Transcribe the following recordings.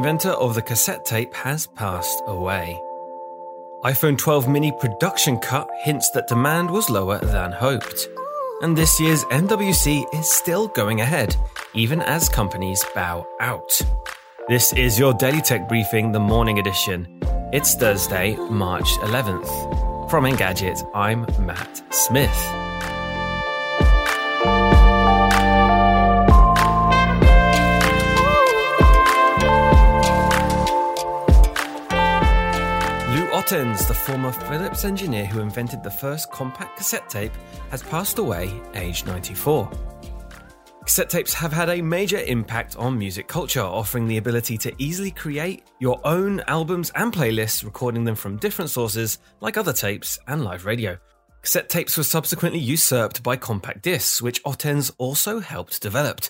inventor of the cassette tape has passed away. iPhone 12 mini production cut hints that demand was lower than hoped. And this year's MWC is still going ahead, even as companies bow out. This is your Daily Tech Briefing, the morning edition. It's Thursday, March 11th. From Engadget, I'm Matt Smith. Lou the former Philips engineer who invented the first compact cassette tape, has passed away aged 94. Cassette tapes have had a major impact on music culture, offering the ability to easily create your own albums and playlists, recording them from different sources like other tapes and live radio. Cassette tapes were subsequently usurped by compact discs, which Ottens also helped develop.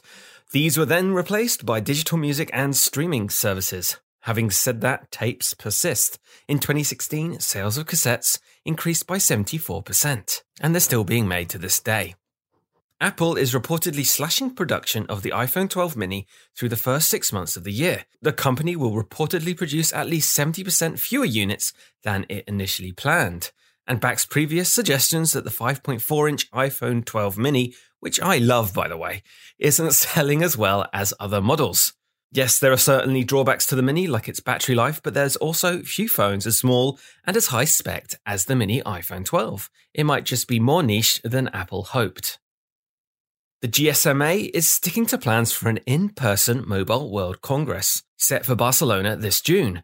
These were then replaced by digital music and streaming services. Having said that, tapes persist. In 2016, sales of cassettes increased by 74%, and they're still being made to this day. Apple is reportedly slashing production of the iPhone 12 mini through the first six months of the year. The company will reportedly produce at least 70% fewer units than it initially planned, and backs previous suggestions that the 5.4 inch iPhone 12 mini, which I love by the way, isn't selling as well as other models. Yes, there are certainly drawbacks to the Mini, like its battery life, but there's also few phones as small and as high spec as the Mini iPhone 12. It might just be more niche than Apple hoped. The GSMA is sticking to plans for an in person Mobile World Congress, set for Barcelona this June,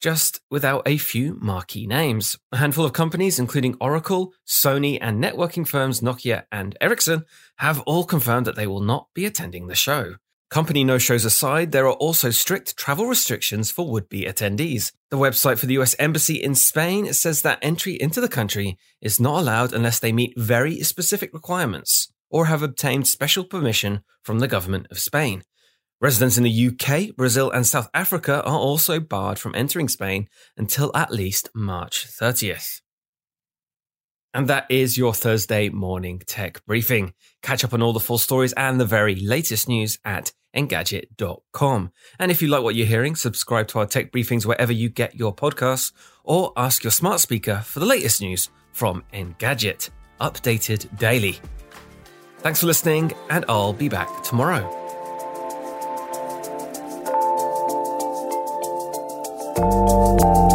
just without a few marquee names. A handful of companies, including Oracle, Sony, and networking firms Nokia and Ericsson, have all confirmed that they will not be attending the show. Company no shows aside, there are also strict travel restrictions for would be attendees. The website for the US Embassy in Spain says that entry into the country is not allowed unless they meet very specific requirements or have obtained special permission from the government of Spain. Residents in the UK, Brazil, and South Africa are also barred from entering Spain until at least March 30th. And that is your Thursday morning tech briefing. Catch up on all the full stories and the very latest news at engadget.com. And if you like what you're hearing, subscribe to our tech briefings wherever you get your podcasts or ask your smart speaker for the latest news from Engadget, updated daily. Thanks for listening, and I'll be back tomorrow. Thank you.